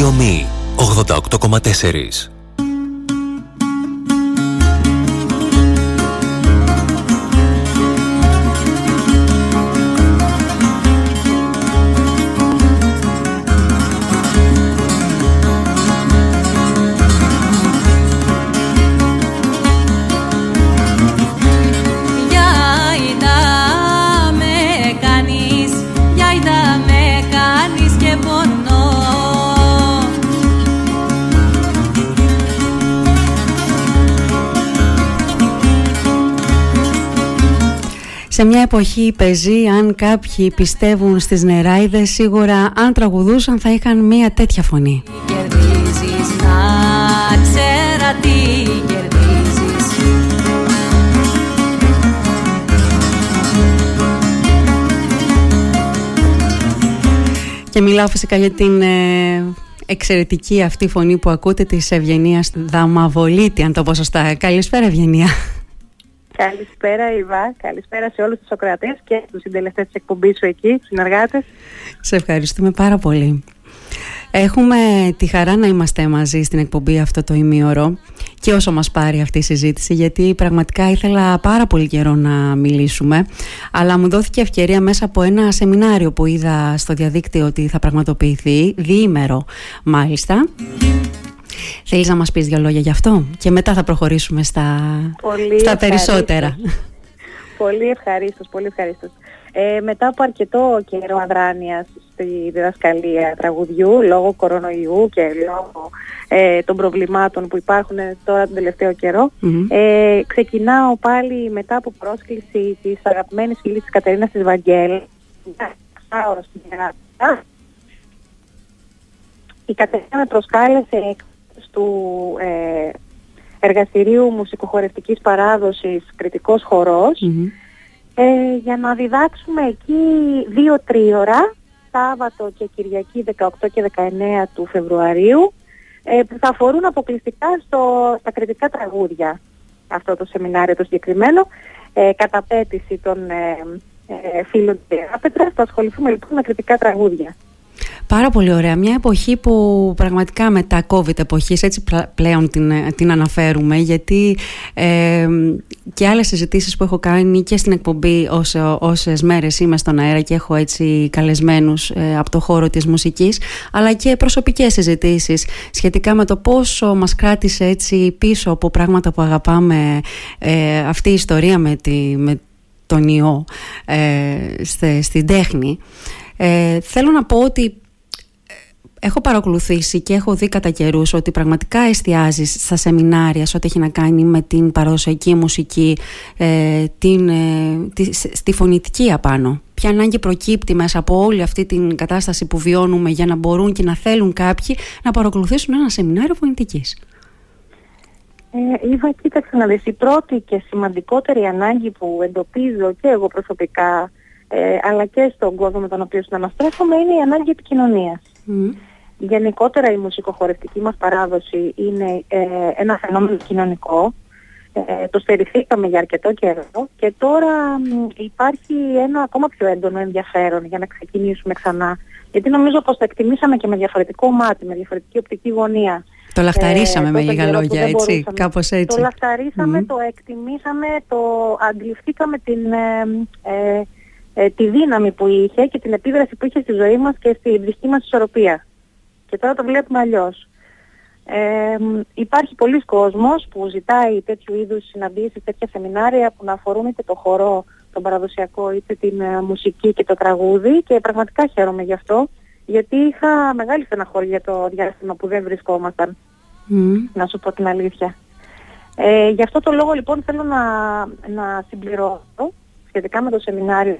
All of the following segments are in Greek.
Ράδιο Μη 88,4 εποχή πεζή, αν κάποιοι πιστεύουν στις νεράιδες, σίγουρα αν τραγουδούσαν θα είχαν μια τέτοια φωνή. Κερδίζεις να ξέρα τι κερδίζεις Και μιλάω φυσικά για την ε, εξαιρετική αυτή φωνή που ακούτε της Ευγενίας Δαμαβολίτη, αν το πω σωστά. Καλησπέρα Ευγενία. Καλησπέρα Ιβά, καλησπέρα σε όλους τους ακροατές και τους συντελεστές της εκπομπής σου εκεί, τους συνεργάτες. Σε ευχαριστούμε πάρα πολύ. Έχουμε τη χαρά να είμαστε μαζί στην εκπομπή αυτό το ημίωρο και όσο μας πάρει αυτή η συζήτηση γιατί πραγματικά ήθελα πάρα πολύ καιρό να μιλήσουμε αλλά μου δόθηκε ευκαιρία μέσα από ένα σεμινάριο που είδα στο διαδίκτυο ότι θα πραγματοποιηθεί, διήμερο μάλιστα Θέλεις να μας πεις δύο λόγια γι' αυτό και μετά θα προχωρήσουμε στα, στα περισσότερα. Πολύ ευχαρίστως, πολύ ευχαρίστως. Ε, μετά από αρκετό καιρό αδράνειας στη διδασκαλία τραγουδιού λόγω κορονοϊού και λόγω ε, των προβλημάτων που υπάρχουν τώρα τον τελευταίο ε, ξεκινάω πάλι μετά από πρόσκληση της αγαπημένης φίλης της Κατερίνας της Βαγγέλ η Κατερίνα με προσκάλεσε του ε, εργαστηρίου μουσικοχορευτικής παράδοσης Κριτικός ε, για να διδάξουμε εκεί δύο ώρα Σάββατο και Κυριακή 18 και 19 του Φεβρουαρίου ε, που θα αφορούν αποκλειστικά στο, στα κριτικά τραγούδια. Αυτό το σεμινάριο το συγκεκριμένο ε, καταπέτηση των ε, ε, φίλων της Άπετρας. Θα ασχοληθούμε λοιπόν με κριτικά τραγούδια. Πάρα πολύ ωραία. Μια εποχή που πραγματικά μετά COVID εποχής, έτσι πλέον την, την αναφέρουμε, γιατί ε, και άλλες συζητήσεις που έχω κάνει και στην εκπομπή όσε, όσες μέρες είμαι στον αέρα και έχω έτσι καλεσμένους ε, από το χώρο της μουσικής, αλλά και προσωπικές συζητήσεις σχετικά με το πόσο μας κράτησε έτσι πίσω από πράγματα που αγαπάμε ε, αυτή η ιστορία με, τη, με τον ιό ε, στην τέχνη. Ε, θέλω να πω ότι έχω παρακολουθήσει και έχω δει κατά καιρούς ότι πραγματικά εστιάζεις στα σεμινάρια σε ό,τι έχει να κάνει με την παραδοσιακή μουσική, ε, την, ε, τη, στη φωνητική απάνω. Ποια ανάγκη προκύπτει μέσα από όλη αυτή την κατάσταση που βιώνουμε για να μπορούν και να θέλουν κάποιοι να παρακολουθήσουν ένα σεμινάριο φωνητικής; Ε, Ήβα, κοίταξε να δεις, η πρώτη και σημαντικότερη ανάγκη που εντοπίζω και εγώ προσωπικά ε, αλλά και στον κόσμο με τον οποίο συναναστρέφομαι είναι η ανάγκη επικοινωνίας. Γενικότερα η μουσικοχορευτική μας παράδοση είναι ε, ένα φαινόμενο κοινωνικό. Ε, το στερηθήκαμε για αρκετό καιρό και τώρα υπάρχει ένα ακόμα πιο έντονο ενδιαφέρον για να ξεκινήσουμε ξανά. Γιατί νομίζω πως το εκτιμήσαμε και με διαφορετικό μάτι, με διαφορετική οπτική γωνία. Το λαχταρίσαμε ε, με λίγα λόγια, έτσι, κάπως έτσι. Το λαχταρίσαμε, το εκτιμήσαμε, το αντιληφθήκαμε την, ε, ε, τη δύναμη που είχε και την επίδραση που είχε στη ζωή μας και στη δική μας ισορροπία και τώρα το βλέπουμε αλλιώς. Ε, υπάρχει πολλοί κόσμος που ζητάει τέτοιου είδους συναντήσεις, τέτοια σεμινάρια που να αφορούν είτε το χορό, τον παραδοσιακό, είτε την ε, μουσική και το τραγούδι και πραγματικά χαίρομαι γι' αυτό γιατί είχα μεγάλη στεναχώρια για το διάστημα που δεν βρισκόμασταν, να σου πω την αλήθεια. Ε, γι' αυτό το λόγο λοιπόν θέλω να, να συμπληρώσω σχετικά με το σεμινάριο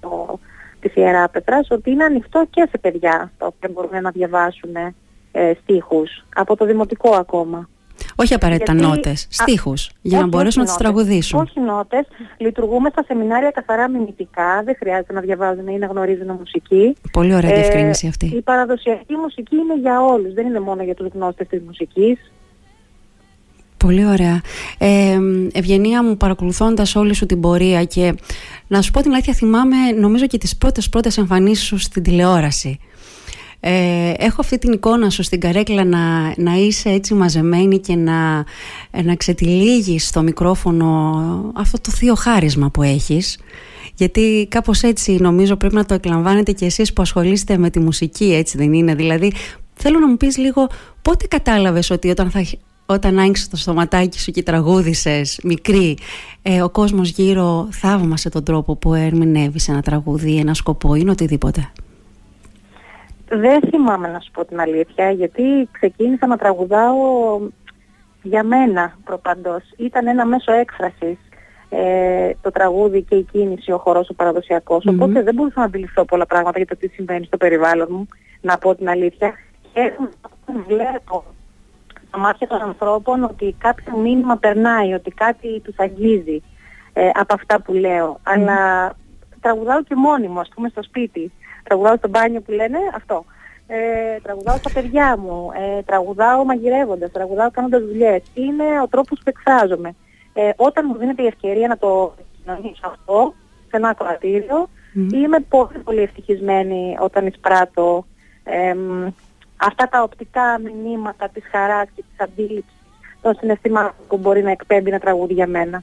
το, της Ιερά Πετράς ότι είναι ανοιχτό και σε παιδιά τα οποία μπορούν να διαβάσουν ε, στίχους από το δημοτικό ακόμα. Όχι απαραίτητα Γιατί... νότες, στίχους, για να μπορέσουν να τις τραγουδήσουν. Όχι νότες, λειτουργούμε στα σεμινάρια καθαρά μιμητικά, δεν χρειάζεται να διαβάζουν ή να γνωρίζουν μουσική. Πολύ ωραία ε, διευκρίνηση αυτή. Η παραδοσιακή μουσική είναι για όλους, δεν είναι μόνο για τους γνώστες της μουσικής. Πολύ ωραία. Ε, Ευγενία μου παρακολουθώντας όλη σου την πορεία και να σου πω την αλήθεια θυμάμαι νομίζω και τις πρώτες πρώτες εμφανίσεις σου στην τηλεόραση. Ε, έχω αυτή την εικόνα σου στην καρέκλα να, να είσαι έτσι μαζεμένη και να, να ξετυλίγεις στο μικρόφωνο αυτό το θείο χάρισμα που έχεις. Γιατί κάπως έτσι νομίζω πρέπει να το εκλαμβάνετε και εσείς που ασχολείστε με τη μουσική, έτσι δεν είναι. Δηλαδή θέλω να μου πεις λίγο πότε κατάλαβες ότι όταν θα όταν άγγιξε το στοματάκι σου και τραγούδησες μικρή, ε, ο κόσμος γύρω θαύμασε τον τρόπο που ερμηνεύεις ένα τραγούδι, ένα σκοπό ή οτιδήποτε; Δεν θυμάμαι να σου πω την αλήθεια, γιατί ξεκίνησα να τραγουδάω για μένα προπαντός. Ήταν ένα μέσο έκφρασης ε, το τραγούδι και η κίνηση, ο χορός ο παραδοσιακός. Οπότε δεν μπορούσα να αντιληφθώ πολλά πράγματα για το τι συμβαίνει στο περιβάλλον μου, να πω την αλήθεια. Και βλέπω στα μάτια των ανθρώπων ότι κάποιο μήνυμα περνάει, ότι κάτι τους αγγίζει ε, από αυτά που λέω. Αλλά τραγουδάω και μόνη μου, ας πούμε στο σπίτι. Τραγουδάω στο μπάνιο που λένε αυτό. Ε, τραγουδάω στα παιδιά μου, ε, τραγουδάω μαγειρεύοντας, τραγουδάω κάνοντας δουλειές. Είναι ο τρόπος που εκφράζομαι. Ε, όταν μου δίνεται η ευκαιρία να το κοινωνήσω αυτό σε ένα ακροατήριο, είμαι πολύ πολύ ευτυχισμένη όταν εισπράττω αυτά τα οπτικά μηνύματα της χαράς και της αντίληψης των συναισθημάτων που μπορεί να εκπέμπει ένα τραγούδι για μένα.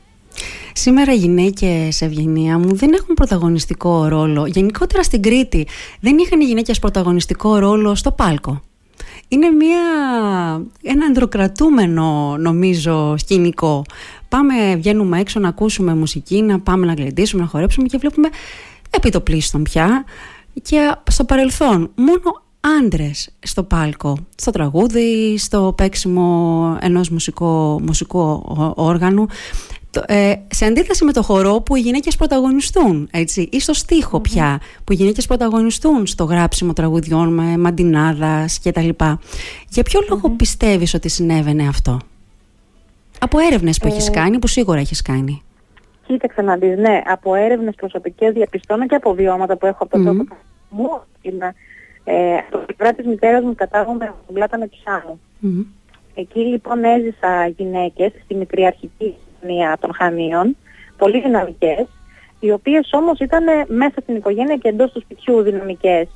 Σήμερα οι γυναίκες, Ευγενία μου, δεν έχουν πρωταγωνιστικό ρόλο. Γενικότερα στην Κρήτη δεν είχαν οι γυναίκες πρωταγωνιστικό ρόλο στο πάλκο. Είναι μια, ένα ανδροκρατούμενο νομίζω σκηνικό. Πάμε, βγαίνουμε έξω να ακούσουμε μουσική, να πάμε να γλεντήσουμε, να χορέψουμε και βλέπουμε επί το πλήστον πια. Και στο παρελθόν μόνο άντρες στο πάλκο, στο τραγούδι, στο παίξιμο ενός μουσικό, μουσικού όργανου ε, σε αντίθεση με το χορό που οι γυναίκες πρωταγωνιστούν έτσι, ή στο στιχο πια που οι γυναίκες πρωταγωνιστούν στο γράψιμο τραγουδιών με μαντινάδας και τα λοιπά. Για ποιο λόγο πιστεύεις ότι συνέβαινε αυτό; Από έρευνες που ε... έχεις κάνει, που σίγουρα έχεις κάνει. Κοίταξε να δεις, ναι, από έρευνες προσωπικές διαπιστώνω και από βιώματα που έχω από το mm-hmm. μου, ε, από την πλευρά της μητέρας μου κατάγομαι από την πλάτα μου. Εκεί λοιπόν έζησα γυναίκες στη μικρή κοινωνία των Χανίων, πολύ δυναμικές, οι οποίες όμως ήταν μέσα στην οικογένεια και εντός του σπιτιού δυναμικές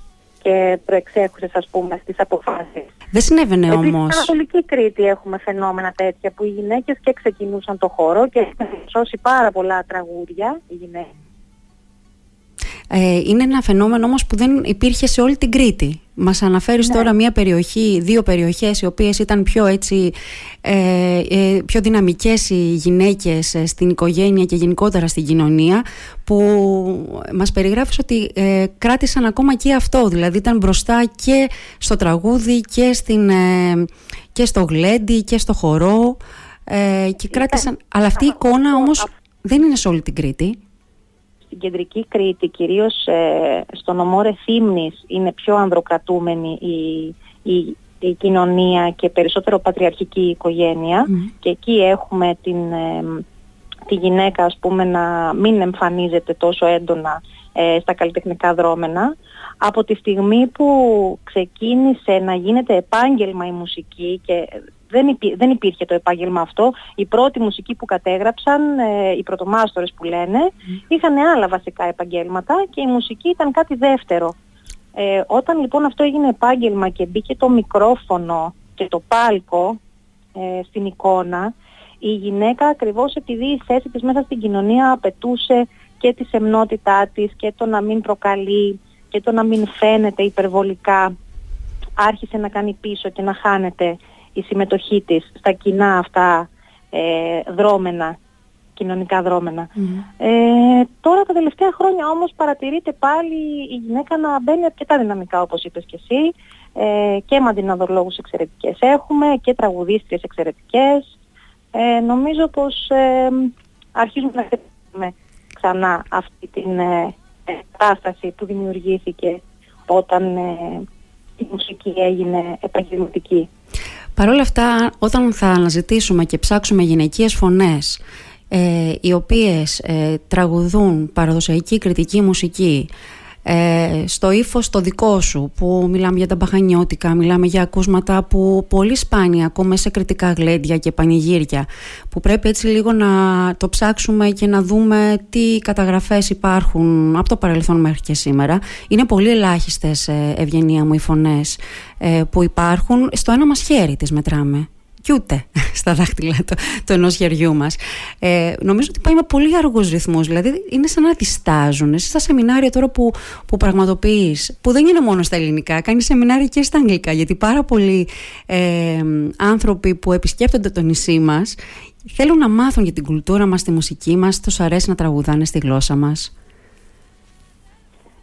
και προεξέχουσες ας πούμε στις αποφάσεις. Δεν συνέβαινε Επίσης, όμως. Στην Ανατολική Κρήτη έχουμε φαινόμενα τέτοια που οι γυναίκες και ξεκινούσαν το χώρο και έχουν σώσει πάρα πολλά τραγούδια οι γυναίκες ε, είναι ένα φαινόμενο όμως που δεν υπήρχε σε όλη την Κρήτη. Μας αναφέρεις ναι. τώρα μια περιοχή, δύο περιοχές οι οποίες ήταν πιο έτσι ε, ε, πιο δυναμικές οι γυναίκες στην οικογένεια και γενικότερα στην κοινωνία που μας περιγράφεις ότι κράτησαν ακόμα και αυτό δηλαδή ήταν μπροστά και στο τραγούδι και, στην, και στο γλέντι και στο χορό και κράτησαν, αλλά αυτή η εικόνα όμως δεν είναι σε όλη την Κρήτη στην κεντρική Κρήτη, κυρίως ε, στο νομό Ρεθύμνης, είναι πιο ανδροκρατούμενη η, η, η κοινωνία και περισσότερο πατριαρχική οικογένεια και εκεί έχουμε την, ε, τη γυναίκα ας πούμε να μην εμφανίζεται τόσο έντονα ε, στα καλλιτεχνικά δρόμενα. Από τη στιγμή που ξεκίνησε να γίνεται επάγγελμα η μουσική και δεν, δεν υπήρχε το επάγγελμα αυτό. Η πρώτη μουσική που κατέγραψαν, ε, οι πρωτομάστορες που λένε, είχαν άλλα βασικά επαγγέλματα και η μουσική ήταν κάτι δεύτερο. Ε, όταν λοιπόν αυτό έγινε επάγγελμα και μπήκε το μικρόφωνο και το πάλκο ε, στην εικόνα, η γυναίκα ακριβώς επειδή η θέση της μέσα στην κοινωνία απαιτούσε και τη σεμνότητά της και το να μην προκαλεί και το να μην φαίνεται υπερβολικά άρχισε να κάνει πίσω και να χάνεται η συμμετοχή της στα κοινά αυτά ε, δρόμενα, κοινωνικά δρόμενα. Ε, τώρα τα τελευταία χρόνια όμως παρατηρείται πάλι η γυναίκα να μπαίνει αρκετά δυναμικά όπως είπες και εσύ ε, και μαντιναδολόγους εξαιρετικές έχουμε και τραγουδίστριες εξαιρετικές. Ε, νομίζω πως ε, αρχίζουμε να θέτουμε ξανά αυτή την ε, κατάσταση που δημιουργήθηκε όταν ε, η μουσική έγινε επαγγελματική. Παρ' όλα αυτά, όταν θα αναζητήσουμε και ψάξουμε γυναικείες φωνές ε, οι οποίες ε, τραγουδούν παραδοσιακή κριτική μουσική ε, στο ύφος το δικό σου που μιλάμε για τα μπαχανιώτικα, μιλάμε για ακούσματα που πολύ σπάνια ακούμε σε κριτικά γλέντια και πανηγύρια που πρέπει έτσι λίγο να το ψάξουμε και να δούμε τι καταγραφές υπάρχουν από το παρελθόν μέχρι και σήμερα. Είναι πολύ ελάχιστες ε, ευγενία μου οι φωνές ε, που υπάρχουν. Στο ένα μας χέρι τις μετράμε και ούτε στα δάχτυλα του, του ενός χεριού μας. Ε, νομίζω ότι πάει με πολύ αργούς ρυθμούς. Δηλαδή είναι σαν να διστάζουν. Εσύ στα σεμινάρια τώρα που, που πραγματοποιείς, που δεν είναι μόνο στα ελληνικά, κάνεις σεμινάρια και στα αγγλικά. Γιατί πάρα πολλοί ε, άνθρωποι που επισκέπτονται το νησί μας θέλουν να μάθουν για την κουλτούρα μας, τη μουσική μας, τους αρέσει να τραγουδάνε στη γλώσσα μας.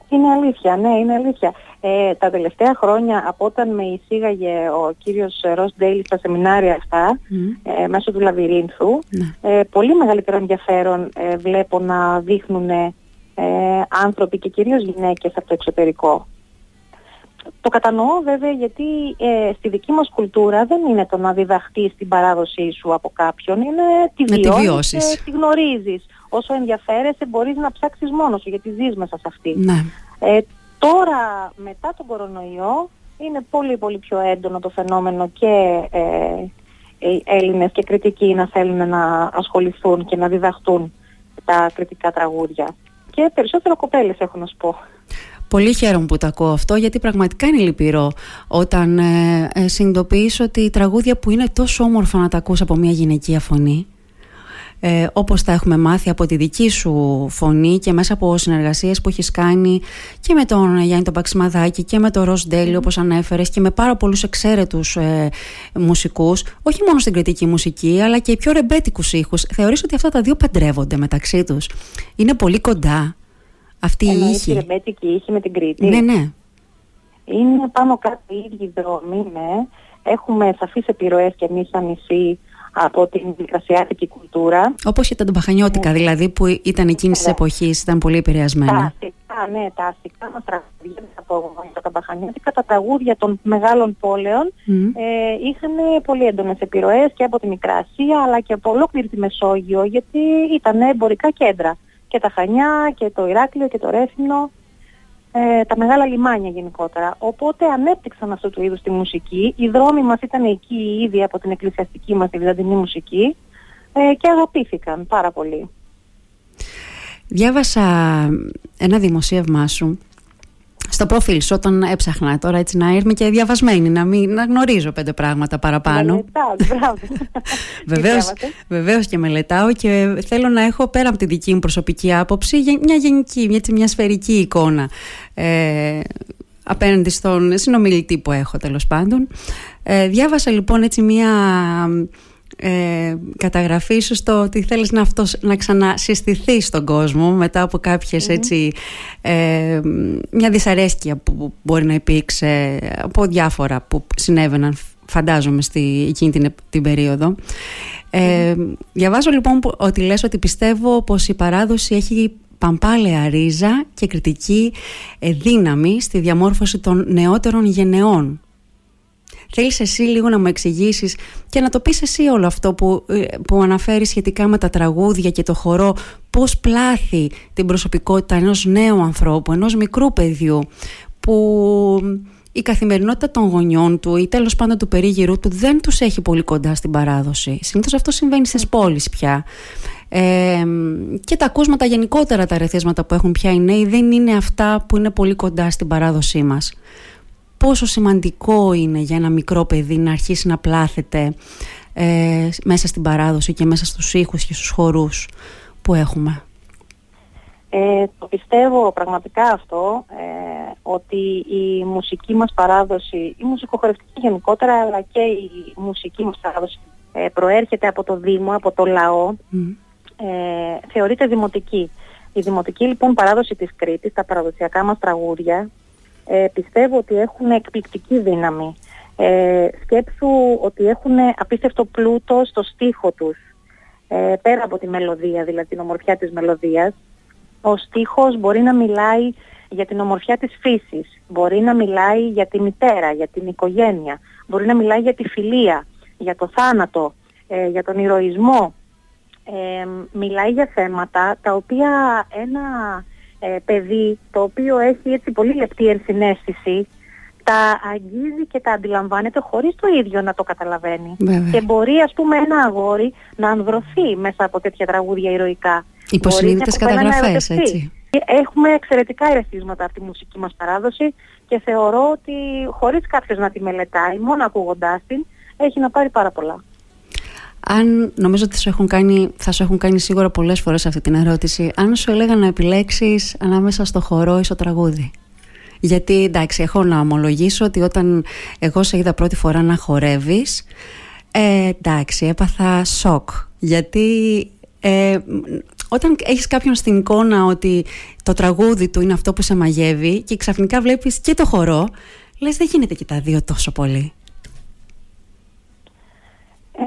Είναι αλήθεια, ναι, είναι αλήθεια. Ε, τα τελευταία χρόνια από όταν με εισήγαγε ο κύριος Ρος Ντέιλι στα σεμινάρια αυτά ε, μέσω του Λαβυρίνθου ναι. ε, πολύ μεγαλύτερο ενδιαφέρον ε, βλέπω να δείχνουν ε, άνθρωποι και κυρίως γυναίκες από το εξωτερικό. Το κατανοώ βέβαια γιατί στη δική μας κουλτούρα δεν είναι το να διδαχτείς την παράδοσή σου από κάποιον, είναι τη βιώσεις και τη γνωρίζεις. Όσο ενδιαφέρεσαι μπορείς να ψάξεις μόνος σου γιατί ζεις μέσα σε αυτή. Ναι. Τώρα μετά τον κορονοϊό είναι πολύ πολύ πιο έντονο το φαινόμενο και ε, οι Έλληνες και κριτικοί να θέλουν να ασχοληθούν και να διδαχτούν τα κριτικά τραγούδια. Και περισσότερο κοπέλες έχω να σου πω. Πολύ χαίρομαι που το ακούω αυτό γιατί πραγματικά είναι λυπηρό όταν ε, ε συνειδητοποιήσω ότι οι τραγούδια που είναι τόσο όμορφα να τα ακούς από μια γυναικεία φωνή ε, όπως τα έχουμε μάθει από τη δική σου φωνή και μέσα από συνεργασίες που έχεις κάνει και με τον Γιάννη τον Παξιμαδάκη και με τον Ροζ Ντέλη όπως ανέφερες και με πάρα πολλούς εξαίρετους ε, μουσικούς όχι μόνο στην κριτική μουσική αλλά και οι πιο ρεμπέτικους ήχους θεωρείς ότι αυτά τα δύο παντρεύονται μεταξύ τους. Είναι πολύ κοντά αυτή η ήχη η ρεμπέτικη ήχη με την Κρήτη; Ναι ναι είναι πάνω κάτω οι ίδιοι δρόμοι ναι. έχουμε σαφείς επιρροές και εμείς σαν νησί από την δικασιάτικη κουλτούρα. Όπως ήταν τα μπαχανιώτικα, ναι. δηλαδή που ήταν εκείνης της εποχής, ήταν πολύ επηρεασμένα. Τα αστικά, ναι, τα αστικά μας τραγούδια από τα μπαχανιώτικα, τα τραγούδια των μεγάλων πόλεων ε, είχαν πολύ έντονες επιρροές και από τη Μικρά Ασία αλλά και από ολόκληρη τη Μεσόγειο, γιατί ήταν εμπορικά κέντρα. Και τα Χανιά και το Ηράκλειο και το Ρέθινο ε, τα μεγάλα λιμάνια γενικότερα. Οπότε ανέπτυξαν αυτού του είδους τη μουσική. Οι δρόμοι μας ήταν εκεί ήδη από την εκκλησιαστική μας τη βυζαντινή μουσική ε, και αγαπήθηκαν πάρα πολύ. Διάβασα ένα δημοσίευμά σου στο προφίλ σου όταν έψαχνα τώρα έτσι να είμαι και διαβασμένη, να, μην, να γνωρίζω πέντε πράγματα παραπάνω. Μελετάω, μπράβο. βεβαίως, βεβαίως και μελετάω και θέλω να έχω πέρα από τη δική μου προσωπική άποψη μια γενική, μια, μια σφαιρική εικόνα ε, απέναντι στον συνομιλητή που έχω τέλος πάντων. Ε, διάβασα λοιπόν έτσι μια ε, καταγραφή σου στο ότι θέλεις να, αυτός, να ξανασυστηθείς στον κόσμο μετά από κάποιες έτσι ε, μια δυσαρέσκεια που μπορεί να υπήρξε από διάφορα που συνέβαιναν φαντάζομαι στη, εκείνη την, την περίοδο. Ε, διαβάζω λοιπόν ότι λες ότι πιστεύω πως η παράδοση έχει παμπάλαια ρίζα και κριτική ε, δύναμη στη διαμόρφωση των νεότερων γενεών Θέλεις εσύ λίγο να μου εξηγήσεις και να το πεις εσύ όλο αυτό που, ε, που αναφέρει σχετικά με τα τραγούδια και το χορό πώς πλάθει την προσωπικότητα ενός νέου ανθρώπου, ενός μικρού παιδιού που η καθημερινότητα των γονιών του ή τέλος πάντων του περίγυρου του δεν τους έχει πολύ κοντά στην παράδοση. Συνήθως αυτό συμβαίνει στις πόλεις πια. Ε, και τα ακούσματα γενικότερα τα ρεθίσματα που έχουν πια οι νέοι δεν είναι αυτά που είναι πολύ κοντά στην παράδοσή μας πόσο σημαντικό είναι για ένα μικρό παιδί να αρχίσει να πλάθεται ε, μέσα στην παράδοση και μέσα στους ήχους και στους χορούς που έχουμε; Ε, το πιστεύω πραγματικά αυτό, ε, ότι η μουσική μας παράδοση, η μουσικοχορευτική γενικότερα, αλλά και η μουσική μας παράδοση ε, προέρχεται από το Δήμο, από το λαό, ε, θεωρείται δημοτική. Η δημοτική λοιπόν παράδοση της Κρήτης, τα παραδοσιακά μας τραγούδια, ε, πιστεύω ότι έχουν εκπληκτική δύναμη. Ε, σκέψου ότι έχουν απίστευτο πλούτο στο στίχο τους. Ε, πέρα από τη μελωδία, δηλαδή την ομορφιά της μελωδίας, ο στίχος μπορεί να μιλάει για την ομορφιά της φύσης, μπορεί να μιλάει για τη μητέρα, για την οικογένεια, μπορεί να μιλάει για τη φιλία, για το θάνατο, ε, για τον ηρωισμό. Ε, μιλάει για θέματα τα οποία ένα ε, παιδί το οποίο έχει έτσι πολύ λεπτή ενσυναίσθηση τα αγγίζει και τα αντιλαμβάνεται χωρίς το ίδιο να το καταλαβαίνει. Και μπορεί ας πούμε ένα αγόρι να ανδρωθεί μέσα από τέτοια τραγούδια ηρωικά. Υποσυνείδητες καταγραφές έτσι. Έχουμε εξαιρετικά ερεθίσματα από τη μουσική μας παράδοση και θεωρώ ότι χωρίς κάποιος να τη μελετάει, μόνο ακούγοντάς την, έχει να πάρει πάρα πολλά. Αν νομίζω ότι σου έχουν κάνει, θα σου έχουν κάνει σίγουρα πολλές φορές αυτή την ερώτηση, αν σου έλεγα να επιλέξεις ανάμεσα στο χορό ή στο τραγούδι. Γιατί εντάξει, έχω να ομολογήσω ότι όταν εγώ σε είδα πρώτη φορά να χορεύεις, ε, εντάξει, έπαθα σοκ. Γιατί ε, όταν έχεις κάποιον στην εικόνα ότι το τραγούδι του είναι αυτό που σε μαγεύει και ξαφνικά βλέπεις και το χορό, λες δεν γίνεται και τα δύο τόσο πολύ. Ε,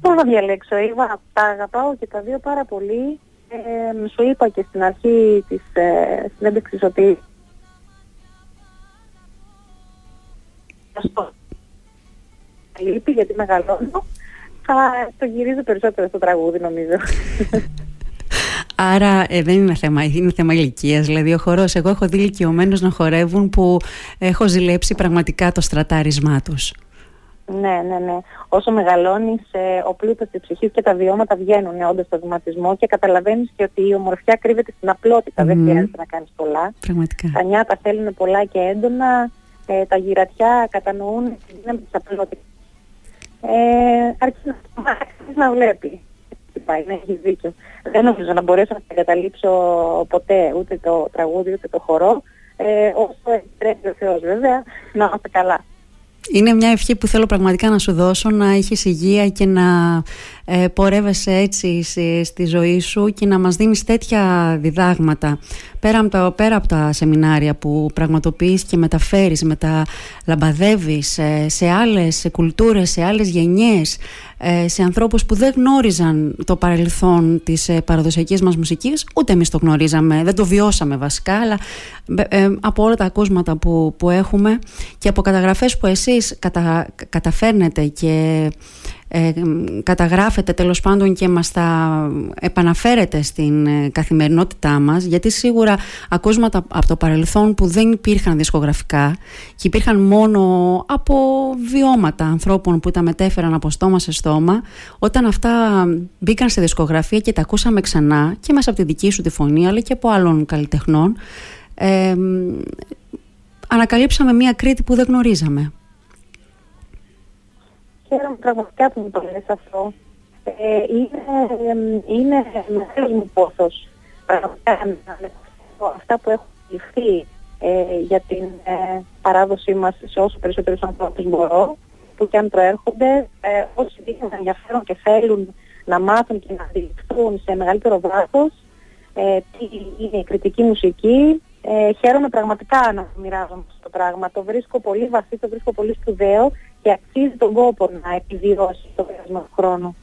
πώς να διαλέξω, Ήβα, τα αγαπάω και τα δύο πάρα πολύ. Ε, σου είπα και στην αρχή της ε, συνέντευξης ότι λείπει γιατί μεγαλώνω θα το γυρίζω περισσότερο στο τραγούδι νομίζω. Άρα ε, δεν είναι θέμα, είναι θέμα ηλικίας. Δηλαδή, ο χορός, εγώ έχω δει ηλικιωμένους να χορεύουν που έχω ζηλέψει πραγματικά το στρατάρισμά τους. Ναι, ναι, ναι. Όσο μεγαλώνεις, ε, ο πλούτος της ψυχής και τα βιώματα βγαίνουν όντως στο βηματισμό και καταλαβαίνεις και ότι η ομορφιά κρύβεται στην απλότητα. Δεν χρειάζεται να κάνεις πολλά. Πραγματικά. Τα νιάτα θέλουν πολλά και έντονα. Ε, τα γυρατιά κατανοούν τη δύναμη της απλότητας. Ε, αρκεί να, να βλέπει. Πάει, ναι, έχεις δίκιο. Δεν νομίζω να μπορέσω να εγκαταλείψω ποτέ ούτε το τραγούδι ούτε το χορό. Ε, όσο επιτρέπει ο Θεός βέβαια, να είμαστε καλά. Είναι μια ευχή που θέλω πραγματικά να σου δώσω, να έχεις υγεία και να ε, πορεύεσαι έτσι στη ζωή σου και να μας δίνεις τέτοια διδάγματα. Πέρα από, τα, πέρα από τα σεμινάρια που πραγματοποιείς και μεταφέρεις, μεταλαμπαδεύεις ε, σε άλλες σε κουλτούρες, σε άλλες γενιές, ε, σε ανθρώπους που δεν γνώριζαν το παρελθόν της ε, παραδοσιακής μας μουσικής, ούτε εμείς το γνωρίζαμε, δεν το βιώσαμε βασικά, αλλά από όλα τα ακούσματα που, που έχουμε και από καταγραφές που εσείς κατα, καταφέρνετε και ε, καταγράφετε τέλος πάντων και μας τα επαναφέρετε στην ε, καθημερινότητά μας γιατί σίγουρα ακούσματα από το παρελθόν που δεν υπήρχαν δισκογραφικά και υπήρχαν μόνο από βιώματα ανθρώπων που τα μετέφεραν από στόμα σε στόμα όταν αυτά μπήκαν σε δισκογραφία και τα ακούσαμε ξανά και μέσα από τη δική σου τη φωνή αλλά και από άλλων καλλιτεχνών ε, ανακαλύψαμε μία Κρήτη που δεν γνωρίζαμε χαίρομαι πραγματικά που μου το λες αυτό. Ε, είναι, είναι μεγάλος μου πόθος πραγματικά αυτά που έχουν ληφθεί ε, για την ε, παράδοσή μας σε όσο περισσότερους ανθρώπους μπορώ, που και αν προέρχονται, ε, όσοι δείχνουν ενδιαφέρον και θέλουν να μάθουν και να αντιληφθούν σε μεγαλύτερο βάθος ε, τι είναι η κριτική μουσική. Ε, χαίρομαι πραγματικά να μοιράζομαι αυτό το πράγμα. Το βρίσκω πολύ βαθύ, το βρίσκω πολύ σπουδαίο και αξίζει τον κόπο να επιβιώσει το πέρασμα του χρόνου.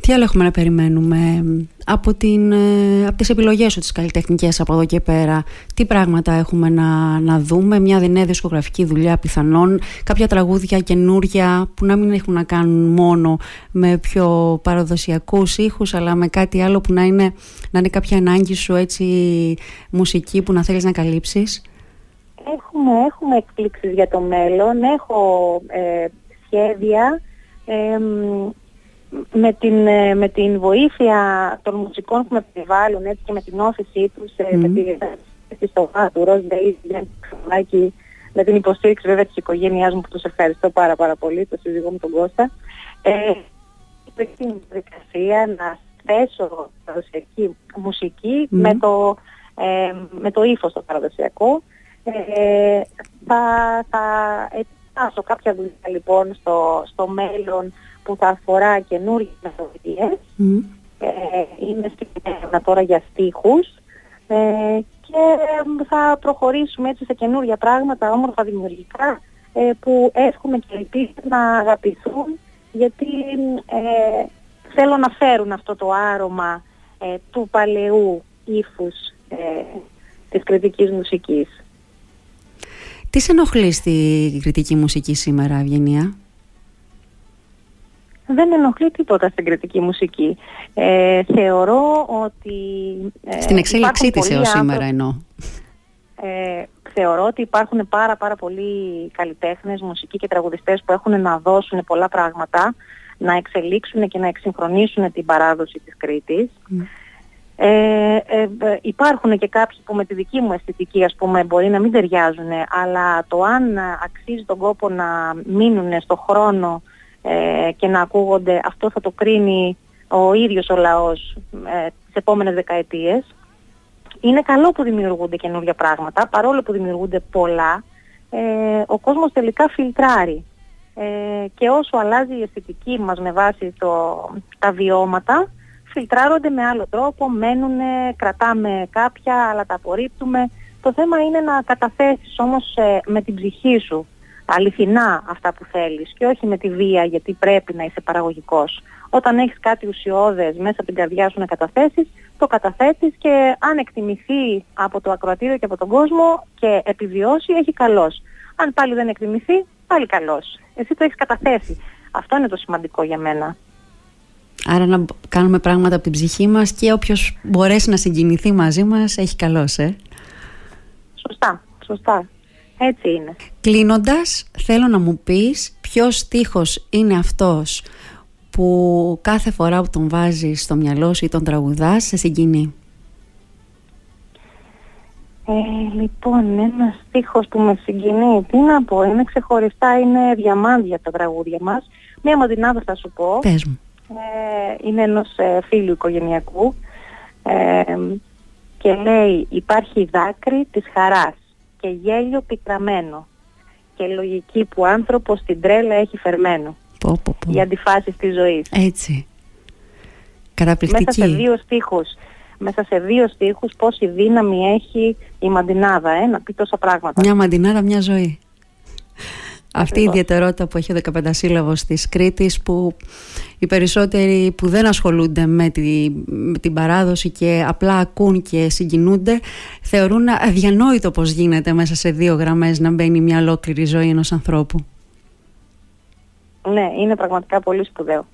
Τι άλλο έχουμε να περιμένουμε από, την, ε, από τις επιλογές σου τις καλλιτεχνικές από εδώ και πέρα. Τι πράγματα έχουμε να, να δούμε, μια νέα δισκογραφική δουλειά πιθανόν, κάποια τραγούδια καινούρια που να μην έχουν να κάνουν μόνο με πιο παραδοσιακούς ήχους αλλά με κάτι άλλο που να είναι, να είναι κάποια ανάγκη σου έτσι μουσική που να θέλεις να καλύψεις; Έχουμε, έχουμε εκπλήξεις για το μέλλον, έχω ε, σχέδια με, την, ε, με την βοήθεια των μουσικών που με περιβάλλουν έτσι και με την όφησή τους, mm. με τη στοβά του Ροζ με την υποστήριξη βέβαια της οικογένειάς μου που τους ευχαριστώ πάρα πάρα πολύ, το σύζυγό μου τον Κώστα. Ε, την διαδικασία να θέσω παραδοσιακή μουσική με, το, ε, με το ύφος το παραδοσιακό ε, θα, θα ετοιμάσω κάποια δουλειά λοιπόν στο, στο μέλλον που θα αφορά καινούργιες μεθοδίες. Mm. Ε, είμαι στην έρευνα τώρα για στίχους ε, και θα προχωρήσουμε έτσι σε καινούργια πράγματα όμορφα δημιουργικά ε, που εύχομαι και ελπίζω να αγαπηθούν γιατί ε, θέλω να φέρουν αυτό το άρωμα ε, του παλαιού ύφους της κριτικής μουσικής. Τι σε ενοχλεί στη κριτική μουσική σήμερα, Ευγενία; δεν ενοχλεί τίποτα στην κριτική μουσική. Ε, θεωρώ ότι... Ε, στην εξέλιξή της έως σήμερα εννοώ. Ε, θεωρώ ότι υπάρχουν πάρα πάρα πολλοί καλλιτέχνες, μουσικοί και τραγουδιστές που έχουν να δώσουν πολλά πράγματα, να εξελίξουν και να εξυγχρονίσουν την παράδοση της Κρήτης. Ε, ε, υπάρχουν και κάποιοι που με τη δική μου αισθητική ας πούμε μπορεί να μην ταιριάζουν αλλά το αν αξίζει τον κόπο να μείνουν στο χρόνο ε, και να ακούγονται αυτό θα το κρίνει ο ίδιος ο λαός ε, τις επόμενες δεκαετίες. Είναι καλό που δημιουργούνται καινούργια πράγματα παρόλο που δημιουργούνται πολλά ε, ο κόσμος τελικά φιλτράρει. Ε, και όσο αλλάζει η αισθητική μας με βάση το, τα βιώματα φιλτράρονται με άλλο τρόπο, μένουν, κρατάμε κάποια, αλλά τα απορρίπτουμε. Το θέμα είναι να καταθέσεις όμως ε, με την ψυχή σου αληθινά αυτά που θέλεις και όχι με τη βία γιατί πρέπει να είσαι παραγωγικός. Όταν έχεις κάτι ουσιώδες μέσα από την καρδιά σου να καταθέσεις, το καταθέτεις και αν εκτιμηθεί από το ακροατήριο και από τον κόσμο και επιβιώσει, έχει καλός. Αν πάλι δεν εκτιμηθεί, πάλι καλός. Εσύ το έχεις καταθέσει. Αυτό είναι το σημαντικό για μένα. Άρα να κάνουμε πράγματα από την ψυχή μας και όποιος μπορέσει να συγκινηθεί μαζί μας έχει καλώς, ε. Σωστά, σωστά. Έτσι είναι. Κλείνοντας, θέλω να μου πεις ποιος στίχος είναι αυτός που κάθε φορά που τον βάζεις στο μυαλό σου ή τον τραγουδάς σε συγκινεί; Ε, λοιπόν, ένα στίχος που με συγκινεί, τι να πω, είναι ξεχωριστά, είναι διαμάντια τα τραγούδια μας. Μία μαντινάδα θα σου πω. Πες μου ε, είναι ενός ε, φίλου οικογενειακού ε, και λέει υπάρχει δάκρυ της χαράς και γέλιο πικραμένο και λογική που άνθρωπος την τρέλα έχει φερμένο πω, πω, πω. για αντιφάσεις της ζωής. Έτσι. Καταπληκτική. Μέσα σε δύο στίχους μέσα σε δύο στίχους πόση δύναμη έχει η μαντινάδα ε, να πει τόσα πράγματα. Μια μαντινάδα, μια ζωή. Αυτή η ιδιαιτερότητα που έχει ο 15 σύλλαβος της Κρήτης που οι περισσότεροι που δεν ασχολούνται με, τη, με την παράδοση και απλά ακούν και συγκινούνται θεωρούν αδιανόητο πως γίνεται μέσα σε δύο γραμμές να μπαίνει μια ολόκληρη ζωή ενός ανθρώπου. Ναι, είναι πραγματικά πολύ σπουδαίο.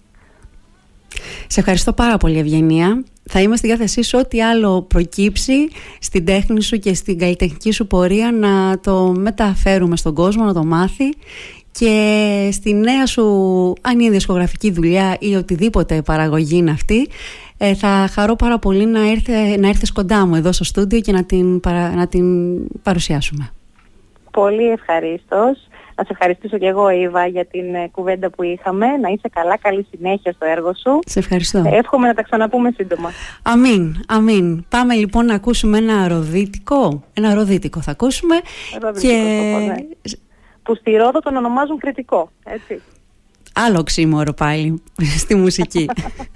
Σε ευχαριστώ πάρα πολύ Ευγενία. Θα είμαι στη διάθεσή σου ό,τι άλλο προκύψει στην τέχνη σου και στην καλλιτεχνική σου πορεία να το μεταφέρουμε στον κόσμο, να το μάθει και στη νέα σου, αν είναι δισκογραφική δουλειά ή οτιδήποτε παραγωγή είναι αυτή, ε, θα χαρώ πάρα πολύ να, έρθε, να έρθεις κοντά μου εδώ στο στούντιο και να την, να την παρουσιάσουμε. Πολύ ευχαρίστως. Να σε ευχαριστήσω και εγώ, Ήβα, για την ε, κουβέντα που είχαμε. Να είσαι καλά, καλή συνέχεια στο έργο σου. Σε ευχαριστώ. Ε, εύχομαι να τα ξαναπούμε σύντομα. Αμήν, αμήν. Πάμε λοιπόν να ακούσουμε ένα ροδίτικο. Ένα ροδίτικο θα ακούσουμε. Ροδίτικο, και... ναι. Που στη Ρόδο τον ονομάζουν κριτικό, έτσι. Άλλο ξύμορο πάλι στη μουσική.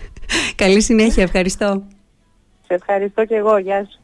καλή συνέχεια, ευχαριστώ. Σε ευχαριστώ και εγώ, γεια σου.